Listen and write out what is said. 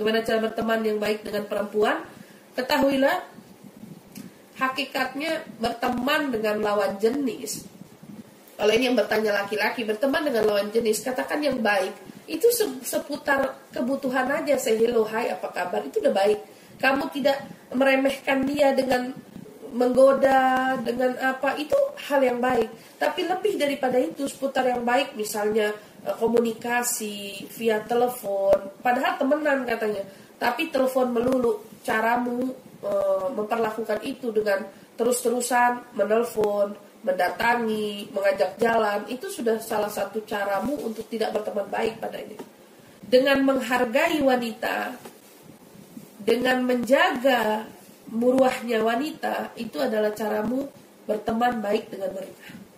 bagaimana cara berteman yang baik dengan perempuan? Ketahuilah hakikatnya berteman dengan lawan jenis. Kalau ini yang bertanya laki-laki, berteman dengan lawan jenis, katakan yang baik. Itu seputar kebutuhan aja, say hello, hai, apa kabar, itu udah baik. Kamu tidak meremehkan dia dengan menggoda, dengan apa, itu hal yang baik. Tapi lebih daripada itu, seputar yang baik, misalnya eh, komunikasi via telepon, padahal temenan katanya, tapi telepon melulu, caramu e, memperlakukan itu dengan terus-terusan menelpon, mendatangi, mengajak jalan, itu sudah salah satu caramu untuk tidak berteman baik padanya. Dengan menghargai wanita, dengan menjaga muruahnya wanita, itu adalah caramu berteman baik dengan mereka.